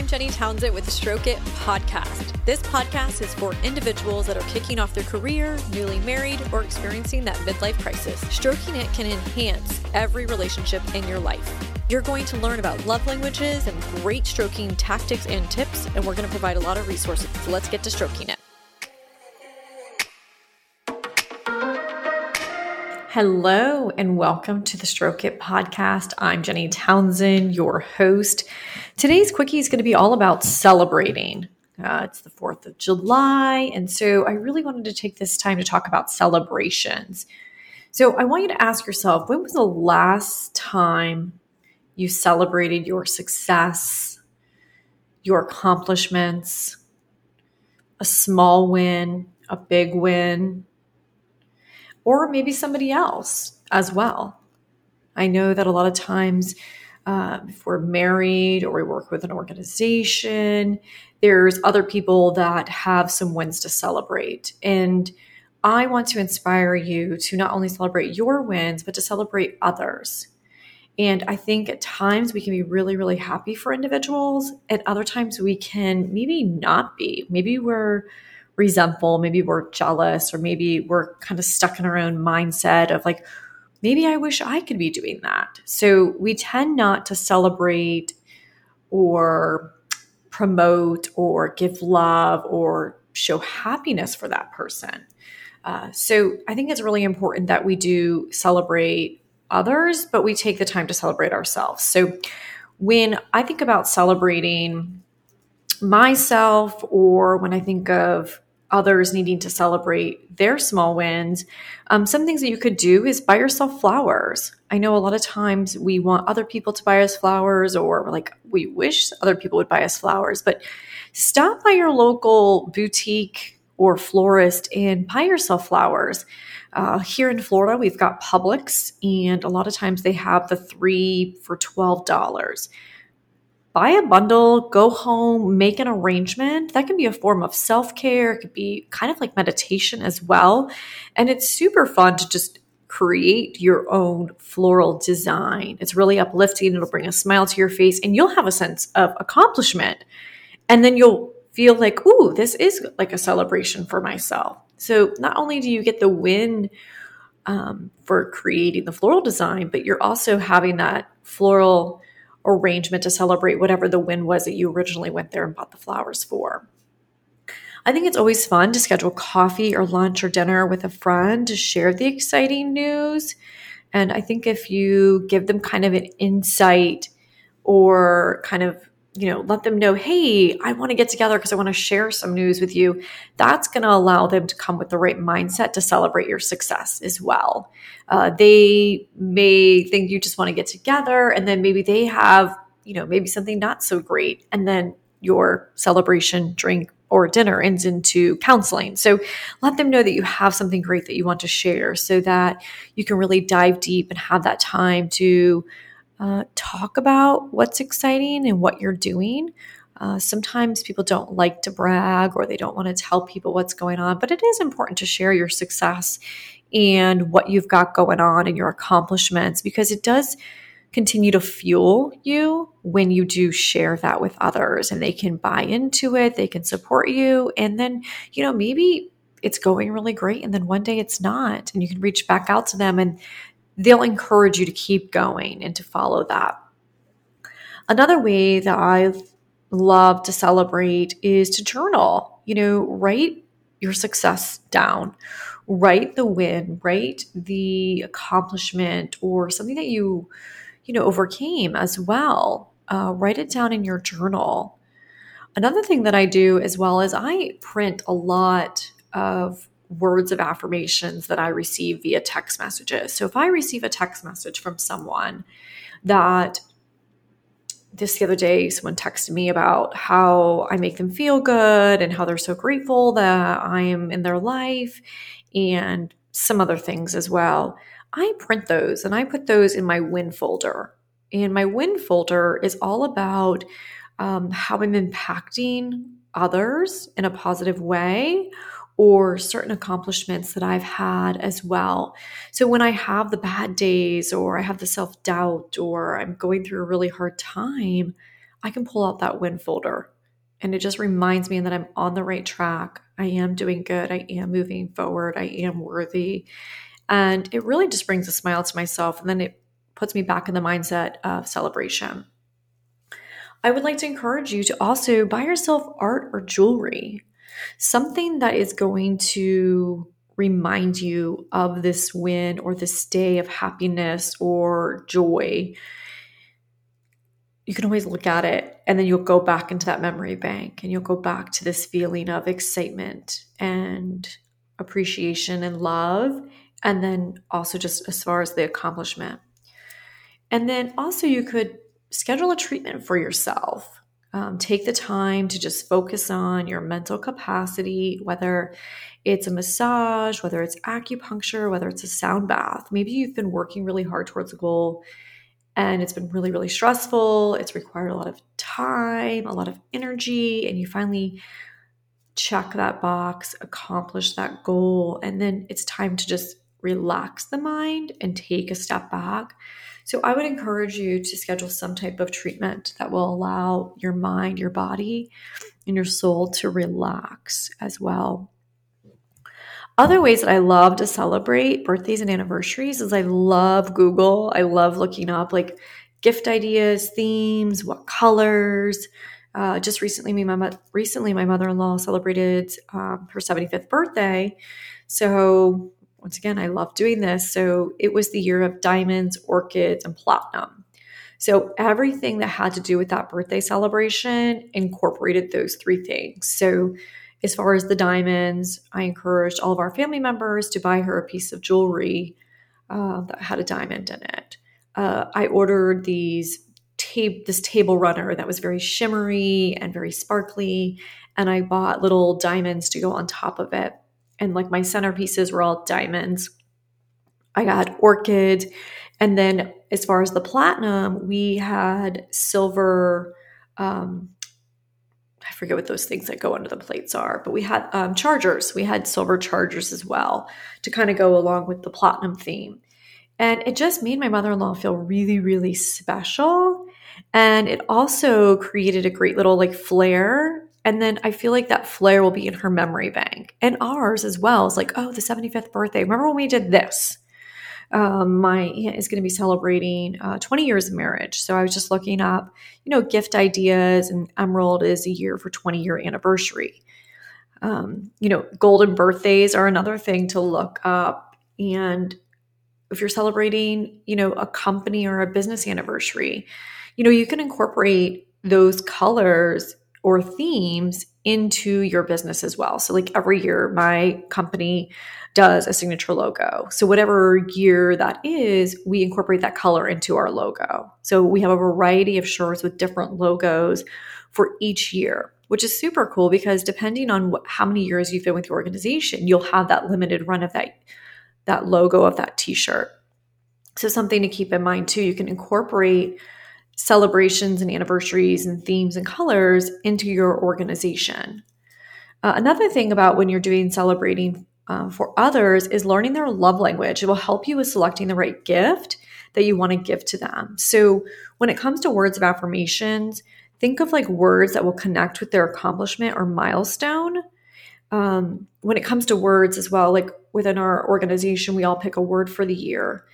I'm Jenny Townsend with the Stroke It podcast. This podcast is for individuals that are kicking off their career, newly married, or experiencing that midlife crisis. Stroking it can enhance every relationship in your life. You're going to learn about love languages and great stroking tactics and tips, and we're going to provide a lot of resources. So let's get to stroking it. Hello, and welcome to the Stroke It podcast. I'm Jenny Townsend, your host. Today's quickie is going to be all about celebrating. Uh, it's the 4th of July, and so I really wanted to take this time to talk about celebrations. So I want you to ask yourself when was the last time you celebrated your success, your accomplishments, a small win, a big win? Or maybe somebody else as well. I know that a lot of times, uh, if we're married or we work with an organization, there's other people that have some wins to celebrate. And I want to inspire you to not only celebrate your wins, but to celebrate others. And I think at times we can be really, really happy for individuals. At other times we can maybe not be. Maybe we're resentful, maybe we're jealous, or maybe we're kind of stuck in our own mindset of like, maybe I wish I could be doing that. So we tend not to celebrate or promote or give love or show happiness for that person. Uh, so I think it's really important that we do celebrate others, but we take the time to celebrate ourselves. So when I think about celebrating myself or when I think of others needing to celebrate their small wins, um, some things that you could do is buy yourself flowers. I know a lot of times we want other people to buy us flowers, or like we wish other people would buy us flowers, but stop by your local boutique or florist and buy yourself flowers. Uh, here in Florida, we've got Publix, and a lot of times they have the three for $12 buy a bundle, go home, make an arrangement. That can be a form of self care. It could be kind of like meditation as well. And it's super fun to just create your own floral design. It's really uplifting. It'll bring a smile to your face and you'll have a sense of accomplishment. And then you'll feel like, ooh, this is like a celebration for myself. So not only do you get the win um, for creating the floral design, but you're also having that floral arrangement to celebrate whatever the win was that you originally went there and bought the flowers for. I think it's always fun to schedule coffee or lunch or dinner with a friend to share the exciting news. And I think if you give them kind of an insight or kind of you know, let them know, hey, I want to get together because I want to share some news with you. That's going to allow them to come with the right mindset to celebrate your success as well. Uh, they may think you just want to get together, and then maybe they have, you know, maybe something not so great. And then your celebration drink or dinner ends into counseling. So let them know that you have something great that you want to share so that you can really dive deep and have that time to uh, talk about what's exciting and what you're doing. Uh, sometimes people don't like to brag or they don't want to tell people what's going on, but it is important to share your success and what you've got going on and your accomplishments because it does continue to fuel you when you do share that with others and they can buy into it, they can support you. And then, you know, maybe it's going really great and then one day it's not and you can reach back out to them and they'll encourage you to keep going and to follow that. Another way that I love to celebrate is to journal. You know, write your success down, write the win, write the accomplishment or something that you, you know, overcame as well. Uh, write it down in your journal. Another thing that I do as well is I print a lot of words of affirmations that I receive via text messages. So if I receive a text message from someone that this the other day, someone texted me about how I make them feel good and how they're so grateful that I am in their life and some other things as well. I print those and I put those in my win folder. And my win folder is all about um, how I'm impacting others in a positive way or certain accomplishments that I've had as well. So when I have the bad days or I have the self doubt or I'm going through a really hard time, I can pull out that win folder and it just reminds me that I'm on the right track. I am doing good. I am moving forward. I am worthy. And it really just brings a smile to myself. And then it puts me back in the mindset of celebration. I would like to encourage you to also buy yourself art or jewelry, something that is going to remind you of this win or this day of happiness or joy. You can always look at it and then you'll go back into that memory bank and you'll go back to this feeling of excitement and appreciation and love. And then also just as far as the accomplishment. And then also, you could schedule a treatment for yourself. Um, take the time to just focus on your mental capacity, whether it's a massage, whether it's acupuncture, whether it's a sound bath. Maybe you've been working really hard towards a goal and it's been really, really stressful. It's required a lot of time, a lot of energy, and you finally check that box, accomplish that goal, and then it's time to just relax the mind and take a step back so I would encourage you to schedule some type of treatment that will allow your mind, your body, and your soul to relax as well. Other ways that I love to celebrate birthdays and anniversaries is I love Google. I love looking up like gift ideas, themes, what colors. Uh, just recently, my recently my mother in law celebrated um, her 75th birthday, so once again, I love doing this. So it was the year of diamonds, orchids, and platinum. So everything that had to do with that birthday celebration incorporated those three things. So as far as the diamonds, I encouraged all of our family members to buy her a piece of jewelry uh, that had a diamond in it. Uh, I ordered these tape this table runner that was very shimmery and very sparkly, and I bought little diamonds to go on top of it and like my centerpieces were all diamonds. I got orchid. And then as far as the platinum, we had silver. Um, I forget what those things that go under the plates are, but we had um, chargers. We had silver chargers as well to kind of go along with the platinum theme. And it just made my mother in law feel really, really special. And it also created a great little like flair and then I feel like that flair will be in her memory bank and ours as well. It's like, oh, the 75th birthday. Remember when we did this? Um, my aunt is going to be celebrating uh, 20 years of marriage. So I was just looking up, you know, gift ideas, and Emerald is a year for 20 year anniversary. Um, you know, golden birthdays are another thing to look up. And if you're celebrating, you know, a company or a business anniversary, you know, you can incorporate those colors or themes into your business as well. So, like every year, my company does a signature logo. So, whatever year that is, we incorporate that color into our logo. So, we have a variety of shirts with different logos for each year, which is super cool because depending on what, how many years you've been with your organization, you'll have that limited run of that, that logo of that t shirt. So, something to keep in mind too, you can incorporate celebrations and anniversaries and themes and colors into your organization. Uh, another thing about when you're doing celebrating uh, for others is learning their love language. It will help you with selecting the right gift that you want to give to them. So, when it comes to words of affirmations, think of like words that will connect with their accomplishment or milestone. Um, when it comes to words as well, like within our organization, we all pick a word for the year.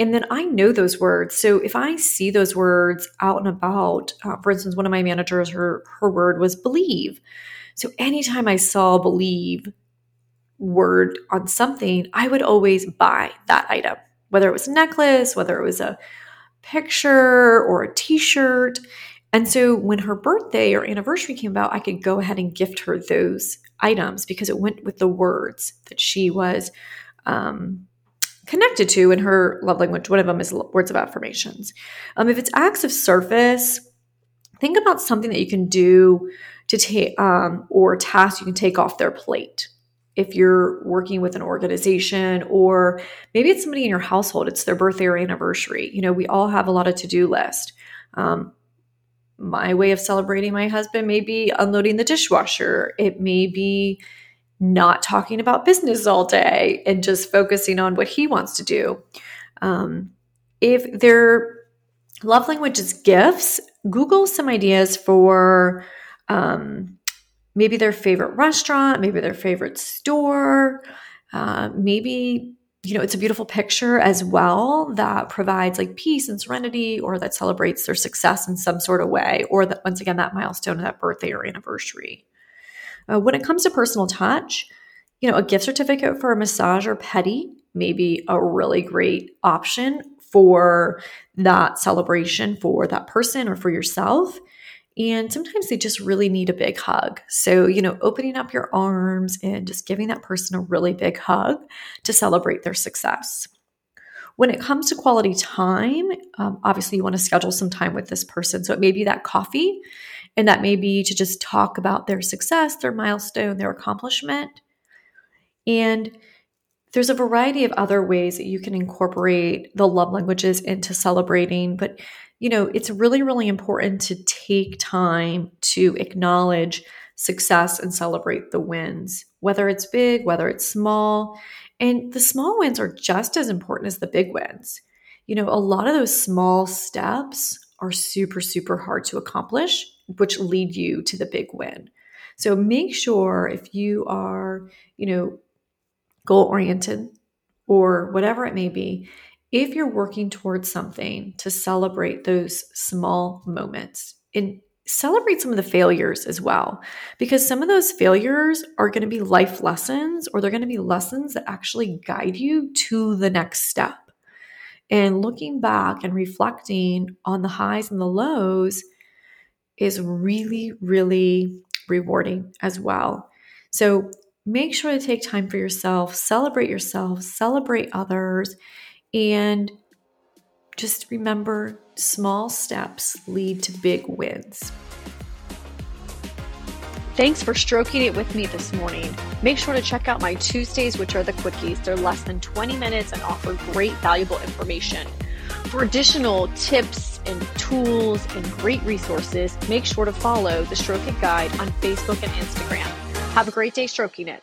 And then I know those words. So if I see those words out and about, uh, for instance, one of my managers, her her word was believe. So anytime I saw believe word on something, I would always buy that item, whether it was a necklace, whether it was a picture or a t-shirt. And so when her birthday or anniversary came about, I could go ahead and gift her those items because it went with the words that she was um, connected to in her love language. One of them is words of affirmations. Um, if it's acts of service, think about something that you can do to take um, or tasks you can take off their plate. If you're working with an organization, or maybe it's somebody in your household, it's their birthday or anniversary. You know, we all have a lot of to do list. Um, my way of celebrating my husband may be unloading the dishwasher. It may be not talking about business all day and just focusing on what he wants to do. Um, if their love language is gifts. Google some ideas for um, maybe their favorite restaurant, maybe their favorite store, uh, maybe you know it's a beautiful picture as well that provides like peace and serenity or that celebrates their success in some sort of way or that once again that milestone that birthday or anniversary uh, when it comes to personal touch you know a gift certificate for a massage or pedi may be a really great option for that celebration for that person or for yourself and sometimes they just really need a big hug. So, you know, opening up your arms and just giving that person a really big hug to celebrate their success. When it comes to quality time, um, obviously you want to schedule some time with this person. So it may be that coffee, and that may be to just talk about their success, their milestone, their accomplishment. And there's a variety of other ways that you can incorporate the love languages into celebrating, but you know, it's really, really important to take time to acknowledge success and celebrate the wins, whether it's big, whether it's small. And the small wins are just as important as the big wins. You know, a lot of those small steps are super, super hard to accomplish, which lead you to the big win. So make sure if you are, you know, goal oriented or whatever it may be, if you're working towards something to celebrate those small moments and celebrate some of the failures as well because some of those failures are going to be life lessons or they're going to be lessons that actually guide you to the next step and looking back and reflecting on the highs and the lows is really really rewarding as well so make sure to take time for yourself celebrate yourself celebrate others and just remember small steps lead to big wins. Thanks for stroking it with me this morning. Make sure to check out my Tuesdays, which are the quickies. They're less than 20 minutes and offer great, valuable information. For additional tips and tools and great resources, make sure to follow the Stroke It Guide on Facebook and Instagram. Have a great day stroking it.